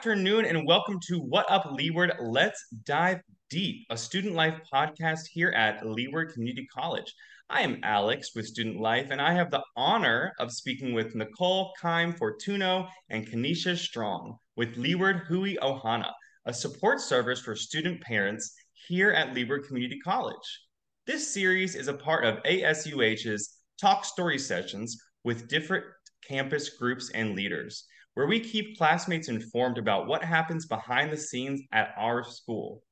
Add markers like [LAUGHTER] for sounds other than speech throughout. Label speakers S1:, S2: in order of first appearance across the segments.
S1: afternoon, and welcome to What Up Leeward. Let's dive deep, a student life podcast here at Leeward Community College. I am Alex with Student Life, and I have the honor of speaking with Nicole Keim Fortuno and Kenisha Strong with Leeward Hui Ohana, a support service for student parents here at Leeward Community College. This series is a part of ASUH's Talk Story sessions with different campus groups and leaders where we keep classmates informed about what happens behind the scenes at our school.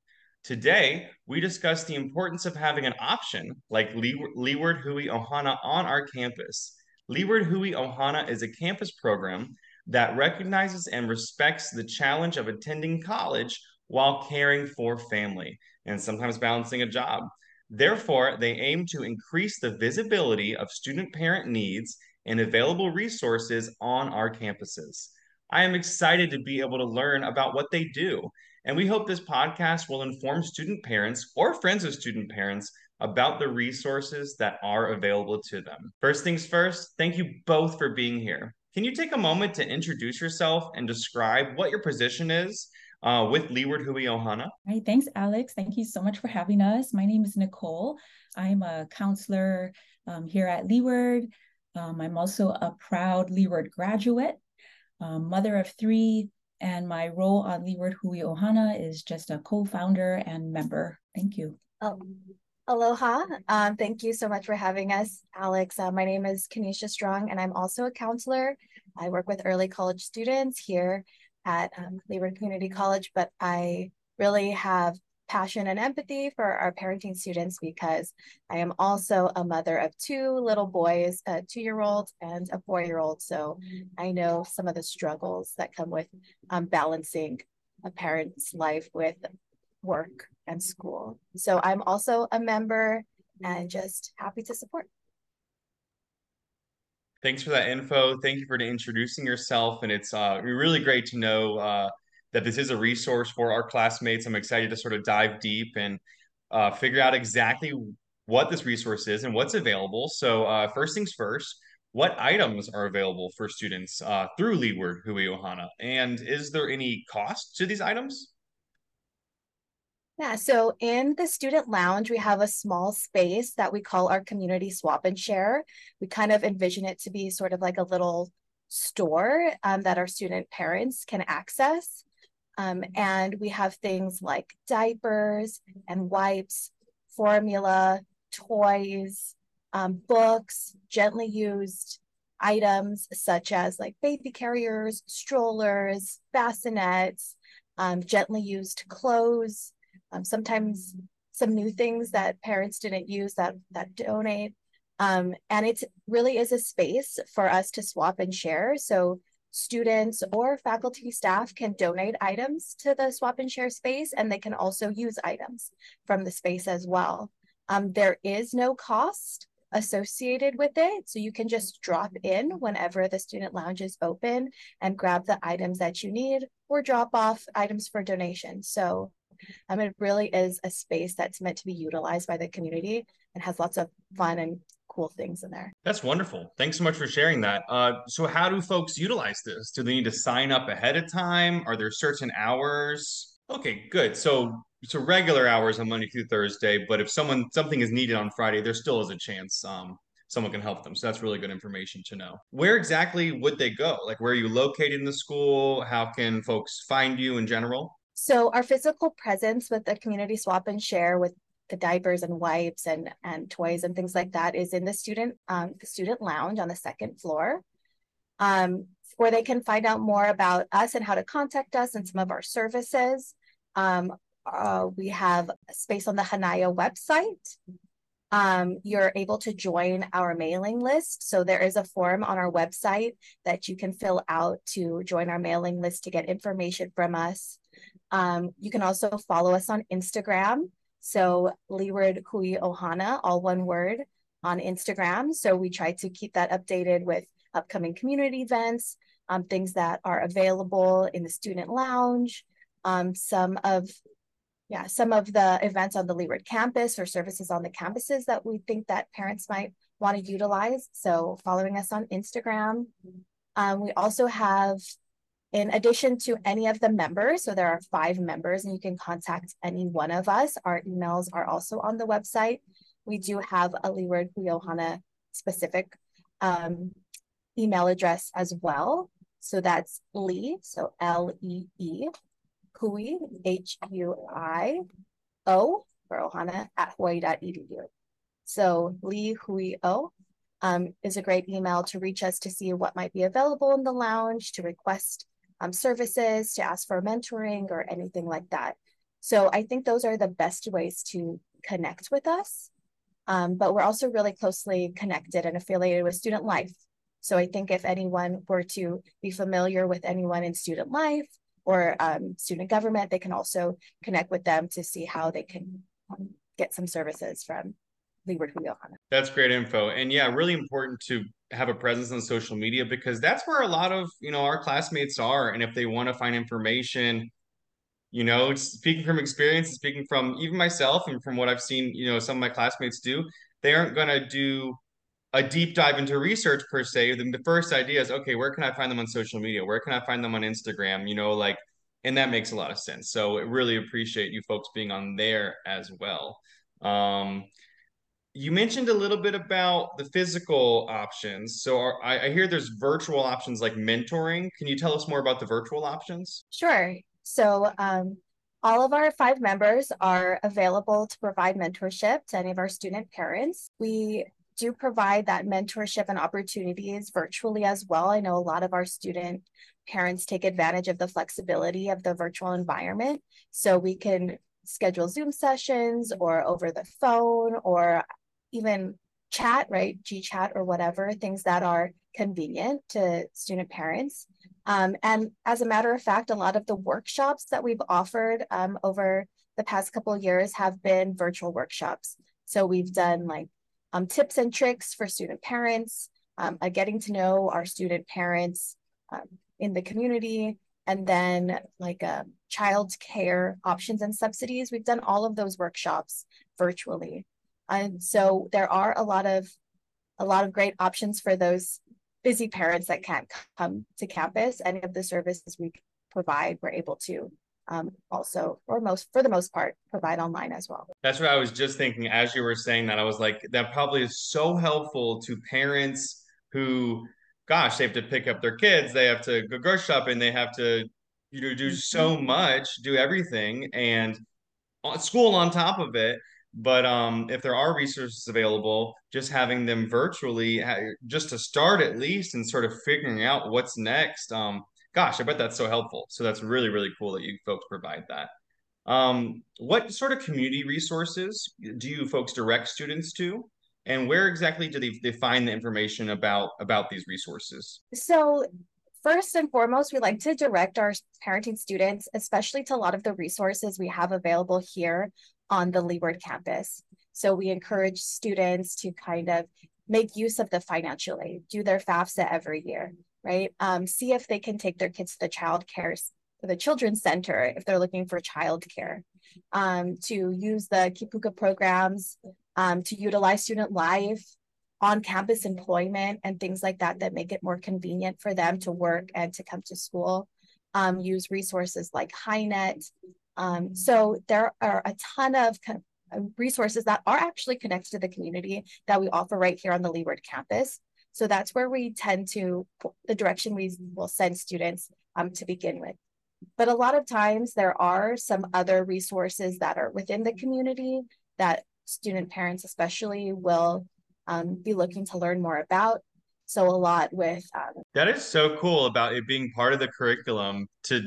S1: Today, we discuss the importance of having an option like Leeward Hui Ohana on our campus. Leeward Hui Ohana is a campus program that recognizes and respects the challenge of attending college while caring for family and sometimes balancing a job. Therefore, they aim to increase the visibility of student parent needs and available resources on our campuses. I am excited to be able to learn about what they do. And we hope this podcast will inform student parents or friends of student parents about the resources that are available to them. First things first, thank you both for being here. Can you take a moment to introduce yourself and describe what your position is uh, with Leeward Hui Ohana?
S2: All right, thanks, Alex. Thank you so much for having us. My name is Nicole. I'm a counselor um, here at Leeward. Um, I'm also a proud Leeward graduate, um, mother of three, and my role on Leeward Hui Ohana is just a co-founder and member. Thank you.
S3: Um, aloha. Um, thank you so much for having us, Alex. Uh, my name is Kenisha Strong, and I'm also a counselor. I work with early college students here at um, Leeward Community College, but I really have passion and empathy for our parenting students because I am also a mother of two little boys, a two year old and a four year old. So I know some of the struggles that come with um, balancing a parent's life with work and school. So I'm also a member and just happy to support.
S1: Thanks for that info. Thank you for introducing yourself. And it's uh, really great to know uh, that this is a resource for our classmates. I'm excited to sort of dive deep and uh, figure out exactly what this resource is and what's available. So, uh, first things first, what items are available for students uh, through Leeward Hui Ohana? And is there any cost to these items?
S3: Yeah, so in the student lounge, we have a small space that we call our community swap and share. We kind of envision it to be sort of like a little store um, that our student parents can access. Um, and we have things like diapers and wipes, formula, toys, um, books, gently used items such as like baby carriers, strollers, bassinets, um, gently used clothes, um, sometimes some new things that parents didn't use that that donate. Um, and it really is a space for us to swap and share. So students or faculty staff can donate items to the swap and share space, and they can also use items from the space as well. Um, there is no cost associated with it. So you can just drop in whenever the student lounge is open and grab the items that you need or drop off items for donation. So um, it really is a space that's meant to be utilized by the community and has lots of fun and cool things in there.
S1: That's wonderful. Thanks so much for sharing that. Uh, so, how do folks utilize this? Do they need to sign up ahead of time? Are there certain hours? Okay, good. So, so regular hours on Monday through Thursday, but if someone something is needed on Friday, there still is a chance um, someone can help them. So that's really good information to know. Where exactly would they go? Like, where are you located in the school? How can folks find you in general?
S3: So our physical presence with the community swap and share with the diapers and wipes and, and toys and things like that is in the student um, the student lounge on the second floor, um, where they can find out more about us and how to contact us and some of our services. Um, uh, we have space on the Hanaya website. Um, you're able to join our mailing list. So there is a form on our website that you can fill out to join our mailing list to get information from us. Um, you can also follow us on Instagram. So Leeward Hui Ohana, all one word on Instagram. So we try to keep that updated with upcoming community events, um, things that are available in the student lounge, um, some of yeah, some of the events on the Leeward campus or services on the campuses that we think that parents might want to utilize. So following us on Instagram. Um, we also have in addition to any of the members, so there are five members and you can contact any one of us. Our emails are also on the website. We do have a Leeward Hui Ohana specific um, email address as well. So that's Lee, so L-E-E, Hui, H-U-I-O, for Ohana, at hawaii.edu. So Lee Hui O um, is a great email to reach us to see what might be available in the lounge, to request um, services, to ask for mentoring or anything like that. So I think those are the best ways to connect with us. Um, but we're also really closely connected and affiliated with Student Life. So I think if anyone were to be familiar with anyone in Student Life or um, student government, they can also connect with them to see how they can um, get some services from Ohana.
S1: That's great info. And yeah, really important to have a presence on social media because that's where a lot of, you know, our classmates are. And if they want to find information, you know, speaking from experience, speaking from even myself and from what I've seen, you know, some of my classmates do, they aren't going to do a deep dive into research per se. The first idea is, okay, where can I find them on social media? Where can I find them on Instagram? You know, like, and that makes a lot of sense. So I really appreciate you folks being on there as well. Um, you mentioned a little bit about the physical options. So are, I, I hear there's virtual options like mentoring. Can you tell us more about the virtual options?
S3: Sure. So um, all of our five members are available to provide mentorship to any of our student parents. We do provide that mentorship and opportunities virtually as well. I know a lot of our student parents take advantage of the flexibility of the virtual environment. So we can schedule Zoom sessions or over the phone or even chat, right? GChat or whatever, things that are convenient to student parents. Um, and as a matter of fact, a lot of the workshops that we've offered um, over the past couple years have been virtual workshops. So we've done like um, tips and tricks for student parents, uh, getting to know our student parents um, in the community, and then like uh, child care options and subsidies. We've done all of those workshops virtually. And so there are a lot of a lot of great options for those busy parents that can't come to campus. Any of the services we provide, we're able to um, also, or most for the most part, provide online as well.
S1: That's what I was just thinking as you were saying that. I was like, that probably is so helpful to parents who, gosh, they have to pick up their kids, they have to go grocery shopping, they have to, you know, do so mm-hmm. much, do everything, and school on top of it but um, if there are resources available, just having them virtually, just to start at least, and sort of figuring out what's next. Um, gosh, I bet that's so helpful. So that's really really cool that you folks provide that. Um, what sort of community resources do you folks direct students to? And where exactly do they, they find the information about about these resources?
S3: So first and foremost, we like to direct our parenting students, especially to a lot of the resources we have available here on the Leeward campus. So we encourage students to kind of make use of the financial aid, do their FAFSA every year, right? Um, see if they can take their kids to the child care, the children's center if they're looking for child care, um, to use the Kipuka programs, um, to utilize student life, on-campus employment and things like that that make it more convenient for them to work and to come to school. Um, use resources like HINET, um, so there are a ton of resources that are actually connected to the community that we offer right here on the Leeward campus. So that's where we tend to, the direction we will send students um, to begin with. But a lot of times there are some other resources that are within the community that student parents especially will um, be looking to learn more about. So a lot with um,
S1: that is so cool about it being part of the curriculum to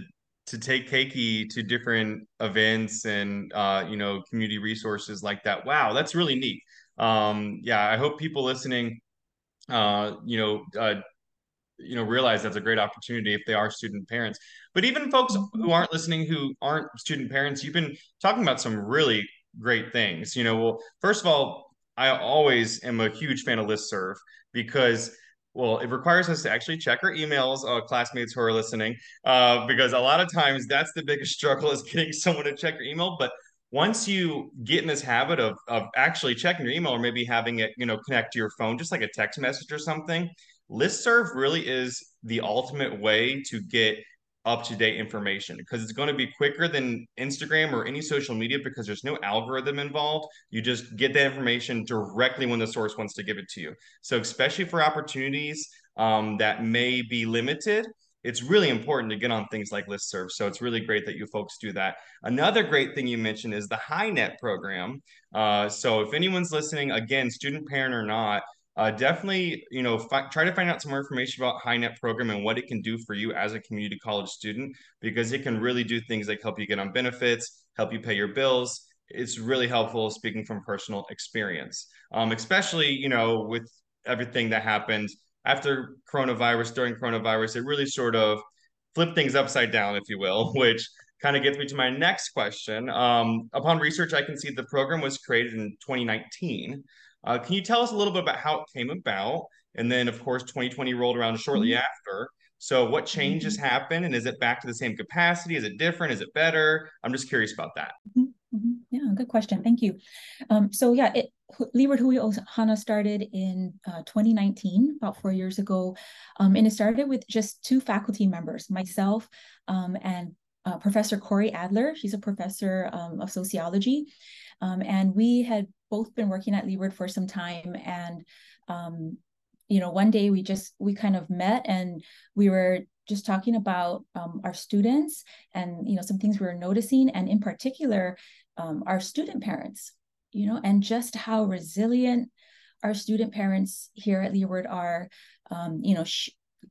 S1: to take Keiki to different events and uh, you know community resources like that. Wow, that's really neat. Um, yeah, I hope people listening, uh, you know, uh, you know, realize that's a great opportunity if they are student parents. But even folks who aren't listening, who aren't student parents, you've been talking about some really great things. You know, well, first of all, I always am a huge fan of listserv because well, it requires us to actually check our emails, uh, classmates who are listening, uh, because a lot of times that's the biggest [LAUGHS] struggle is getting someone to check your email. But once you get in this habit of of actually checking your email or maybe having it, you know, connect to your phone, just like a text message or something, listserv really is the ultimate way to get up to date information because it's going to be quicker than Instagram or any social media because there's no algorithm involved. You just get that information directly when the source wants to give it to you. So, especially for opportunities um, that may be limited, it's really important to get on things like listserv. So it's really great that you folks do that. Another great thing you mentioned is the HINET program. Uh, so if anyone's listening, again, student parent or not, uh, definitely, you know, try to find out some more information about HINET program and what it can do for you as a community college student, because it can really do things like help you get on benefits, help you pay your bills. It's really helpful speaking from personal experience, um, especially, you know, with everything that happened after coronavirus, during coronavirus, it really sort of flipped things upside down, if you will, [LAUGHS] which kind of gets me to my next question. Um, upon research, I can see the program was created in 2019. Uh, can you tell us a little bit about how it came about? And then, of course, 2020 rolled around shortly mm-hmm. after. So, what changes mm-hmm. happened? And is it back to the same capacity? Is it different? Is it better? I'm just curious about that.
S2: Mm-hmm. mm-hmm. Yeah, good question. Thank you. Um, so, yeah, it, Leeward Hui Ohana started in uh, 2019, about four years ago. Um, and it started with just two faculty members, myself um, and uh, Professor Corey Adler. She's a professor um, of sociology. Um, and we had both been working at Leeward for some time. And, um, you know, one day we just, we kind of met and we were just talking about um, our students and, you know, some things we were noticing. And in particular, our student parents, you know, and just how resilient our student parents here at Leeward are. Um, you know,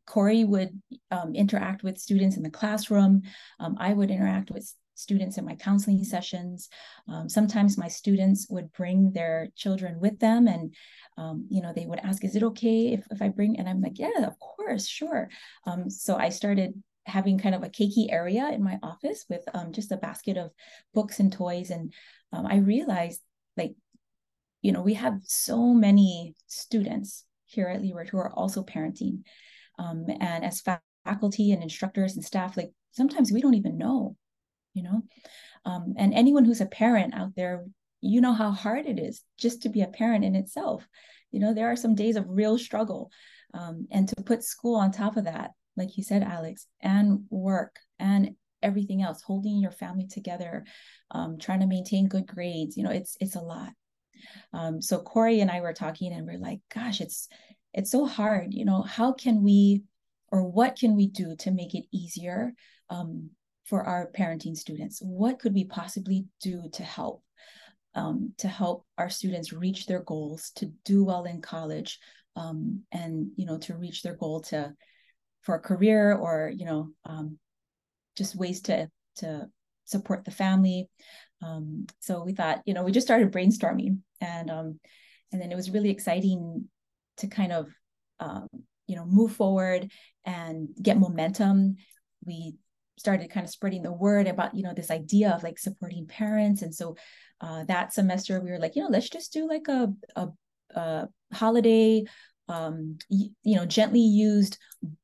S2: Corey would um, interact with students in the classroom. Um, I would interact with students in my counseling sessions. Um, sometimes my students would bring their children with them and um, you know, they would ask, is it okay if, if I bring, and I'm like, yeah, of course, sure. Um, so I started having kind of a keiki area in my office with um, just a basket of books and toys. And um, I realized like, you know, we have so many students here at Leeward who are also parenting. Um, and as faculty and instructors and staff, like sometimes we don't even know, you know. Um, and anyone who's a parent out there, you know how hard it is just to be a parent in itself. You know, there are some days of real struggle. Um, and to put school on top of that, like you said, Alex, and work and everything else, holding your family together, um, trying to maintain good grades, you know, it's it's a lot. Um, so Corey and I were talking and we're like, gosh, it's it's so hard, you know, how can we or what can we do to make it easier um, for our parenting students? What could we possibly do to help? Um, to help our students reach their goals, to do well in college, um, and you know, to reach their goal to for a career or you know, um, just ways to to support the family. Um, so we thought, you know, we just started brainstorming, and um, and then it was really exciting to kind of, um, you know, move forward and get momentum. We started kind of spreading the word about, you know, this idea of like supporting parents, and so uh, that semester we were like, you know, let's just do like a a, a holiday, um, you know, gently used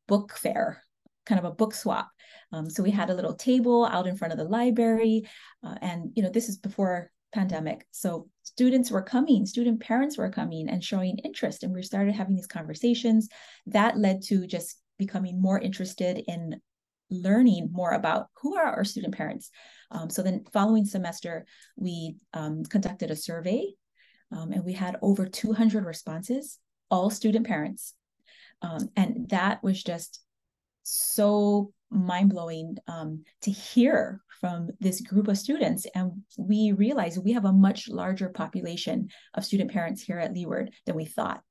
S2: book fair, kind of a book swap um, so we had a little table out in front of the library, uh, and you know this is before pandemic. So students were coming, student parents were coming and showing interest, and we started having these conversations. That led to just becoming more interested in learning more about who are our student parents. Um, so then, following semester, we um, conducted a survey, um, and we had over 200 responses, all student parents, um, and that was just so mind blowing um, to hear from this group of students. And we realized we have a much larger population of student parents here at Leeward than we thought.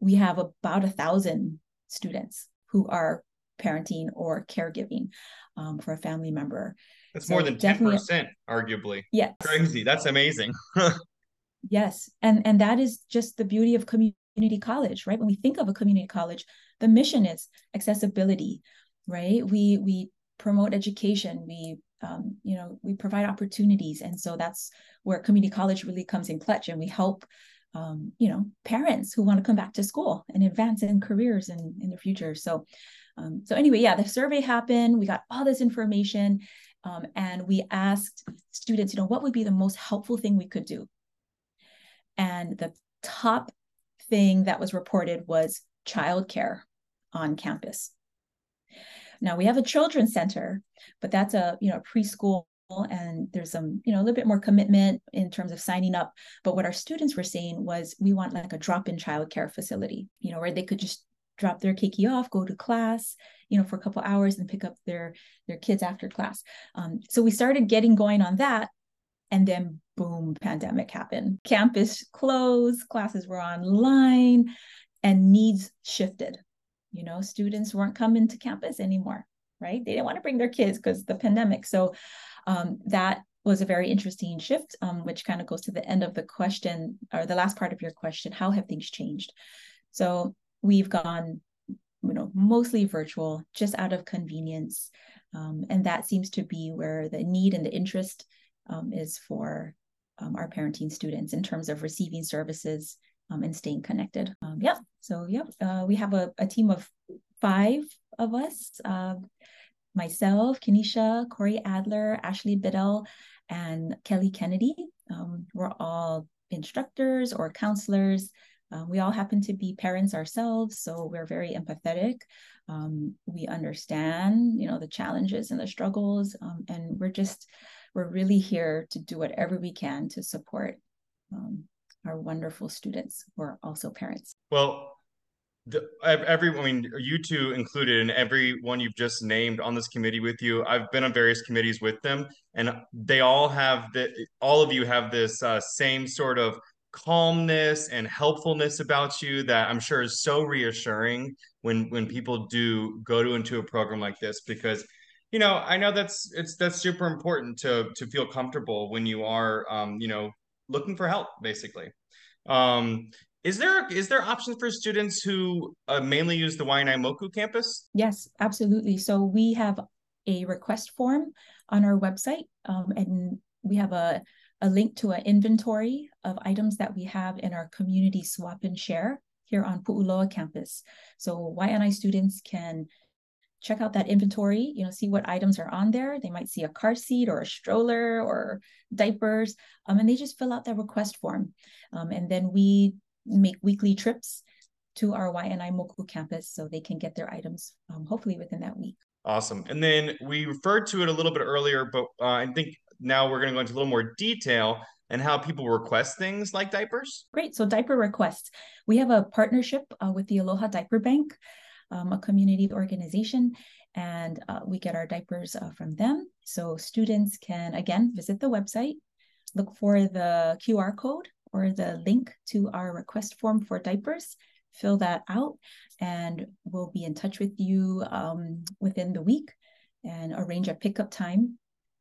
S2: We have about a thousand students who are parenting or caregiving um, for a family member.
S1: That's so more than 10%, arguably.
S2: Yes.
S1: Crazy. That's amazing. [LAUGHS]
S2: yes. And and that is just the beauty of community college, right? When we think of a community college, the mission is accessibility, right we we promote education we um, you know we provide opportunities and so that's where community college really comes in clutch and we help um, you know parents who want to come back to school and advance in careers in in the future so um, so anyway yeah the survey happened. We got all this information um, and we asked students you know what would be the most helpful thing we could do? And the top thing that was reported was childcare on campus. Now we have a children's center, but that's a you know preschool and there's some you know a little bit more commitment in terms of signing up. But what our students were saying was we want like a drop-in childcare facility you know where they could just drop their keiki off go to class you know for a couple hours and pick up their their kids after class. Um, so we started getting going on that and then boom pandemic happened. Campus closed classes were online and needs shifted. You know students weren't coming to campus anymore right? They didn't want to bring their kids because the pandemic. So um, that was a very interesting shift um, which kind of goes to the end of the question or the last part of your question how have things changed? So we've gone you know mostly virtual just out of convenience um, and that seems to be where the need and the interest um, is for um, our parenting students in terms of receiving services um, and staying connected. Um, yeah, so yeah, uh, we have a, a, team of five of us. Uh, myself, Kenisha, Corey Adler, Ashley Biddle, and Kelly Kennedy. We're all instructors or counselors. Uh, we all happen to be parents ourselves, so we're very empathetic. Um, we understand, you know, the challenges and the struggles, um, and we're just, we're really here to do whatever we can to support um, our wonderful students who are also parents.
S1: Well, the, every, I mean, you two included, and everyone you've just named on this committee with you. I've been on various committees with them, and they all have the, all of you have this uh, same sort of calmness and helpfulness about you that I'm sure is so reassuring when when people do go to into a program like this because you know I know that's it's that's super important to to feel comfortable when you are um, you know looking for help, basically. Um, is there is there options for students who uh, mainly use the Waianae Moku campus?
S2: Yes, absolutely. So we have a request form on our website, um, and we have a a link to an inventory of items that we have in our community swap and share here on Pu'uloa campus. So YNI students can check out that inventory, you know, see what items are on there. They might see a car seat or a stroller or diapers, um, and they just fill out that request form. Um, and then we make weekly trips to our YNI Moku campus so they can get their items um, hopefully within that week.
S1: Awesome. And then we referred to it a little bit earlier, but uh, I think now we're going to go into a little more detail and how people request things like diapers.
S2: Great. So, diaper requests. We have a partnership uh, with the Aloha Diaper Bank um, a community organization, and uh, we get our diapers uh, from them. So students can, again, visit the website, look for the QR code or the link to our request form for diapers, fill that out, and we'll be in touch with you um, within the week and arrange a pickup time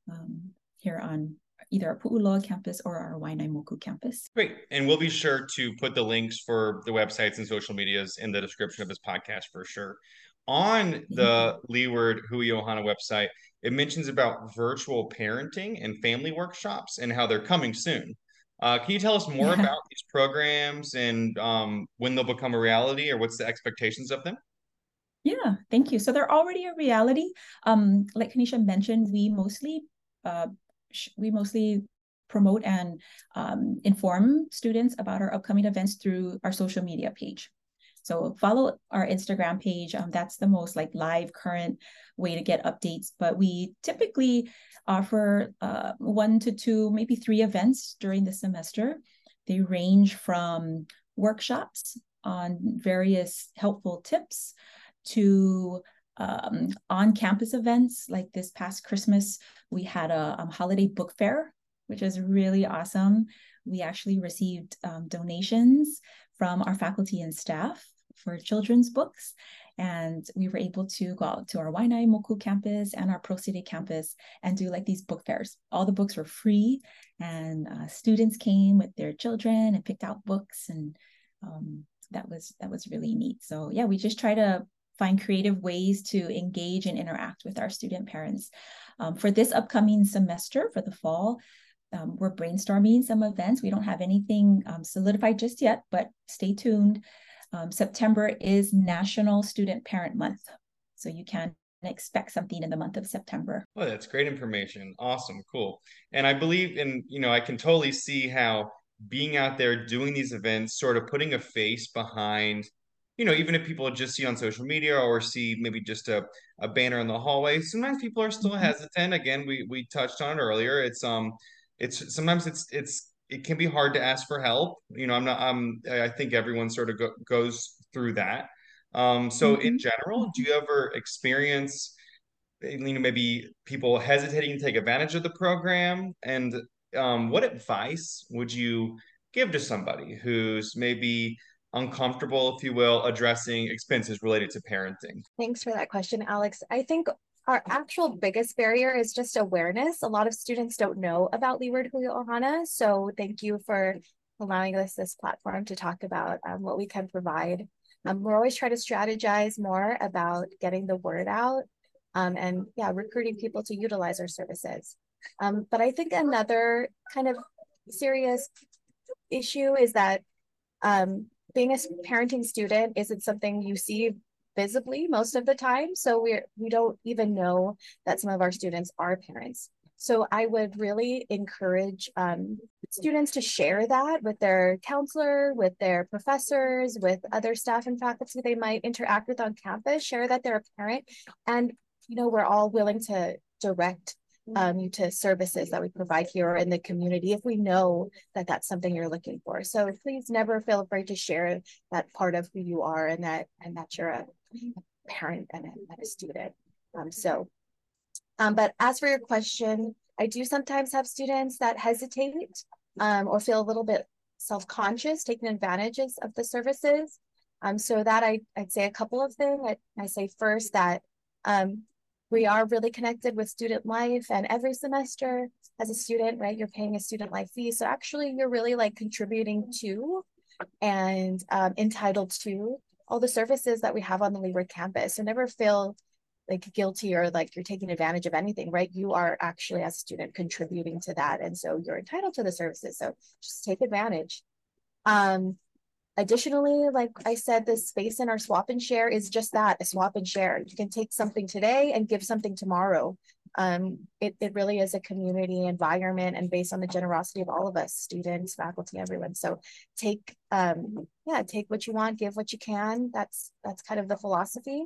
S2: um, here on either our Pu'uloa campus or our Waianae campus.
S1: Great. And we'll be sure to put the links for the websites and social medias in the description of this podcast for sure. On the Leeward Hui Ohana website, it mentions about virtual parenting and family workshops and how they're coming soon. Uh, can you tell us more yeah. about these programs and um, when they'll become a reality or what's the expectations of them?
S2: Yeah, thank you. So they're already a reality. Um, like Kenisha mentioned, we mostly uh, we mostly promote and um, inform students about our upcoming events through our social media page. So follow our Instagram page. Um, that's the most like live current way to get updates. But we typically offer uh, one to two, maybe three events during the semester. They range from workshops on various helpful tips to um, on campus events like this past Christmas, we had a um, holiday book fair, which is really awesome. We actually received um, donations from our faculty and staff for children's books. And we were able to go out to our Waianae Moku campus and our Pearl City campus and do like these book fairs. All the books were free, and uh, students came with their children and picked out books, and um, that was that was really neat. So yeah, we just try to find creative ways to engage and interact with our student parents. Um, for this upcoming semester, for the fall, um, we're brainstorming some events. We don't have anything um, solidified just yet, but stay tuned. Um, September is National Student Parent Month. So you can expect something in the month of September.
S1: Oh, that's great information. Awesome. Cool. And I believe in, you know, I can totally see how being out there doing these events, sort of putting a face behind you know, even if people just see on social media or see maybe just a, a banner in the hallway, sometimes people are still mm-hmm. hesitant. Again, we we touched on it earlier. It's um it's sometimes it's it's it can be hard to ask for help. You know, I'm not I'm I think everyone sort of go, goes through that. Um so mm-hmm. in general, do you ever experience you know maybe people hesitating to take advantage of the program and um, what advice would you give to somebody who's maybe uncomfortable, if you will, addressing expenses related to parenting?
S3: Thanks for that question, Alex. I think our actual biggest barrier is just awareness. A lot of students don't know about Leeward Hui Ohana. So thank you for allowing us this platform to talk about um, what we can provide. Um, we're always trying to strategize more about getting the word out um, and yeah, recruiting people to utilize our services. Um, but I think another kind of serious issue is that um, being a parenting student isn't something you see visibly most of the time. So we're we don't even know that some of our students are parents. So I would really encourage um, students to share that with their counselor, with their professors, with other staff and faculty they might interact with on campus. Share that they're a parent, and you know we're all willing to direct um, you to services that we provide here or in the community if we know that that's something you're looking for. So please never feel afraid to share that part of who you are and that and that you're a parent and a, and a student. Um, so, um, but as for your question, I do sometimes have students that hesitate um, or feel a little bit self-conscious taking advantages of the services. Um, so that I, I'd say a couple of things. I, I say first that um, we are really connected with student life and every semester as a student right you're paying a student life fee. So actually you're really like contributing to and um, entitled to all the services that we have on the Leeward campus. So never feel like guilty or like you're taking advantage of anything right? You are actually as a student contributing to that and so you're entitled to the services. So just take advantage. Um Additionally, like I said, the space in our swap and share is just that, a swap and share. You can take something today and give something tomorrow. Um, it, it really is a community environment and based on the generosity of all of us, students, faculty, everyone. So take, um, yeah, take what you want, give what you can. That's, that's kind of the philosophy.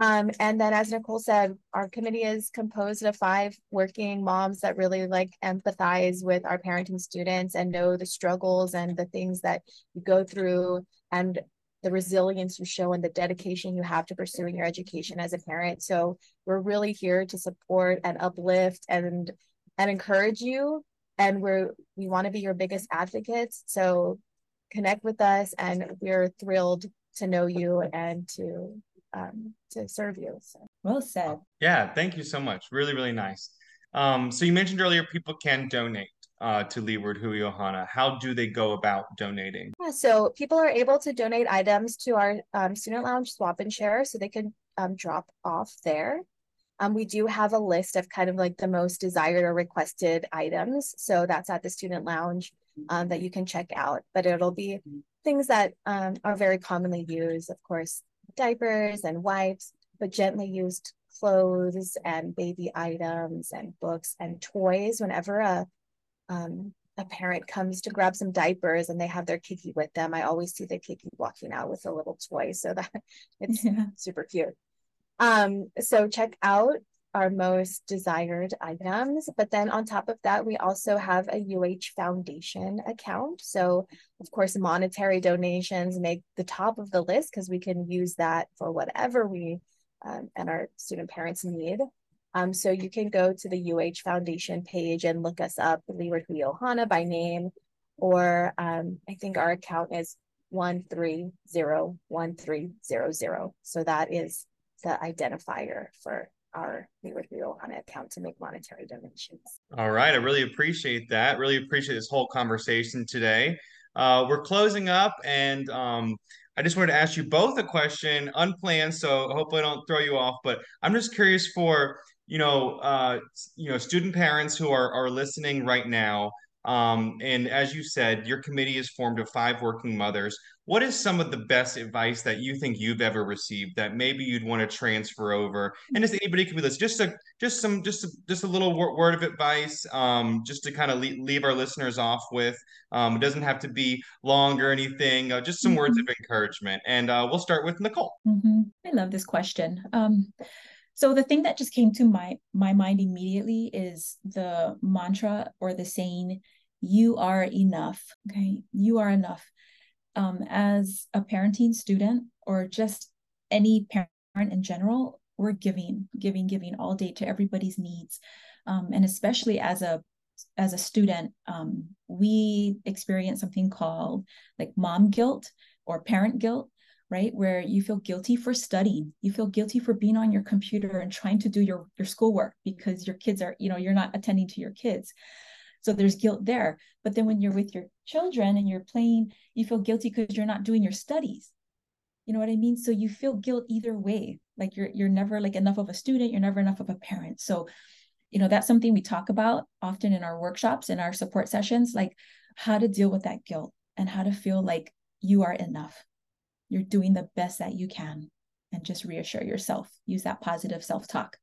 S3: Um, and then as Nicole said, our committee is composed of five working moms that really like empathize with our parenting students and know the struggles and the things that you go through and the resilience you show and the dedication you have to pursuing your education as a parent. So we're really here to support and uplift and and encourage you. And we're we want to be your biggest advocates. So connect with us and we're thrilled to know you and to um, to serve you. So.
S2: Well said.
S1: Yeah, thank you so much. Really, really nice. Um, so you mentioned earlier people can donate uh, to Leeward Hui Ohana. How do they go about donating?
S3: Yeah, so people are able to donate items to our um, student lounge swap and share, so they can um, drop off there. Um, we do have a list of kind of like the most desired or requested items. So that's at the student lounge um, that you can check out, but it'll be things that um, are very commonly used. Of course, diapers and wipes, but gently used clothes and baby items and books and toys whenever a um, a parent comes to grab some diapers and they have their keiki with them i always see the keiki walking out with a little toy so that [LAUGHS] it's [LAUGHS] yeah. super cute um so check out our most desired items. But then on top of that, we also have a UH Foundation account. So, of course, monetary donations make the top of the list because we can use that for whatever we um, and our student parents need. Um, so you can go to the UH Foundation page and look us up, Leeward Ohana by name, or um, I think our account is 1301300. So that is the identifier for our Leeward Hui Ohana account to make monetary donations.
S1: All right. I really appreciate that. Really appreciate this whole conversation today. Uh, we're closing up, and um, I just wanted to ask you both a question, unplanned, so hopefully I don't throw you off. But I'm just curious for you know, uh, you know, student parents who are are listening right now. Um, and as you said, your committee is formed of five working mothers. What is some of the best advice that you think you've ever received that maybe you'd want to transfer over? And just anybody can be listening, just a just some just a, just a little word of advice, um, just to kind of leave, leave our listeners off with. Um, it doesn't have to be long or anything. Uh, just some mm-hmm. words of encouragement, and uh, we'll start with Nicole.
S2: Mm-hmm. I love this question. Um, so the thing that just came to my my mind immediately is the mantra or the saying, "You are enough." Okay, you are enough. Um, as a parenting student or just any parent in general, we're giving, giving, giving all day to everybody's needs, um, and especially as a as a student, um, we experience something called like mom guilt or parent guilt right? Where you feel guilty for studying. You feel guilty for being on your computer and trying to do your your schoolwork because your kids are you know you're not attending to your kids so there's guilt there. But then when you're with your children and you're playing you feel guilty because you're not doing your studies. You know what i mean? So you feel guilt either way. Like you're you're never like enough of a student you're never enough of a parent. So you know that's something we talk about often in our workshops and our support sessions like how to deal with that guilt and how to feel like you are enough. You're doing the best that you can and just reassure yourself. Use that positive self-talk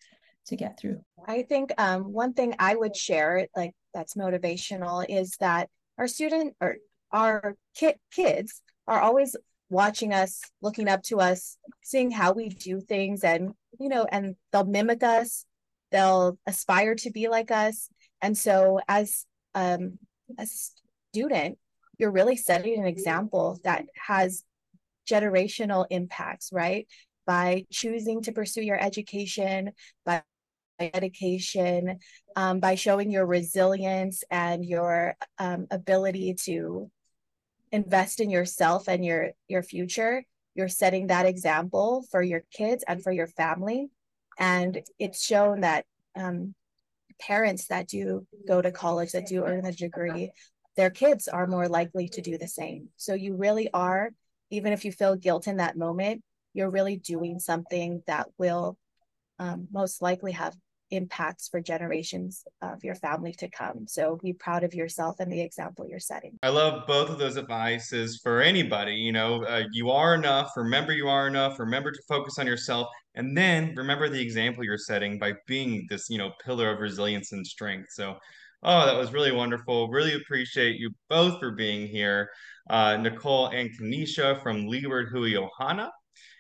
S2: to get through
S3: i think um, one thing i would share like that's motivational is that our student or our ki- kids are always watching us looking up to us seeing how we do things and you know and they'll mimic us they'll aspire to be like us and so as um as a student you're really setting an example that has generational impacts, right? By choosing to pursue your education, by dedication, um, by showing your resilience and your um, ability to invest in yourself and your your future you're setting that example for your kids and for your family. And it's shown that um, parents that do go to college that do earn a degree their kids are more likely to do the same. So you really are even if you feel guilt in that moment, you're really doing something that will um, most likely have impacts for generations of your family to come. So be proud of yourself and the example you're setting.
S1: I love both of those advices for anybody. You know, uh, you are enough. Remember, you are enough. Remember to focus on yourself. And then remember the example you're setting by being this, you know, pillar of resilience and strength. So, oh, that was really wonderful. Really appreciate you both for being here uh, Nicole and Kenisha from Leeward Hui Ohana.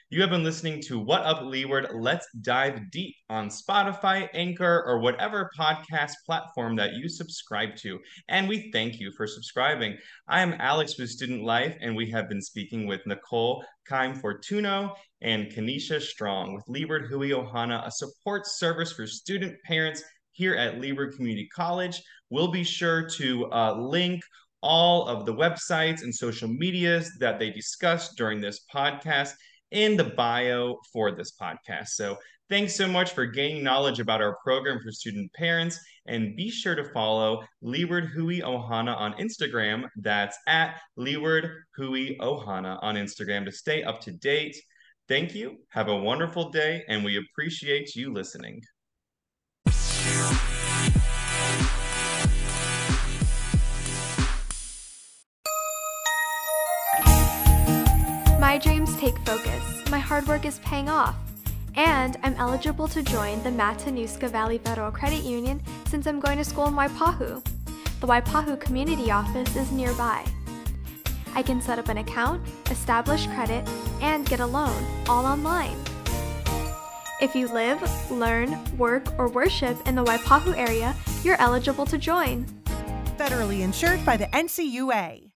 S1: You have been listening to What Up Leeward. Let's dive deep on Spotify, Anchor, or whatever podcast platform that you subscribe to. And we thank you for subscribing. I am Alex with Student Life, and we have been speaking with Nicole Keim Fortuno and Kenisha Strong with Leeward Hui Ohana, a support service for student parents here at Leeward Community College. We'll be sure to uh, link all of the websites and social medias that they discussed during this podcast in the bio for this podcast. So thanks so much for gaining knowledge about our program for student parents. And be sure to follow Leeward Hui Ohana on Instagram. That's at Leeward Hui Ohana on Instagram to stay up to date. Thank you. Have a wonderful day, and we appreciate you listening.
S4: My dreams take focus, my hard work is paying off, and I'm eligible to join the Matanuska Valley Federal Credit Union since I'm going to school in Waipahu. The Waipahu Community Office is nearby. I can set up an account, establish credit, and get a loan, all online. If you live, learn, work, or worship in the Waipahu area, you're eligible to join.
S5: Federally insured by the NCUA.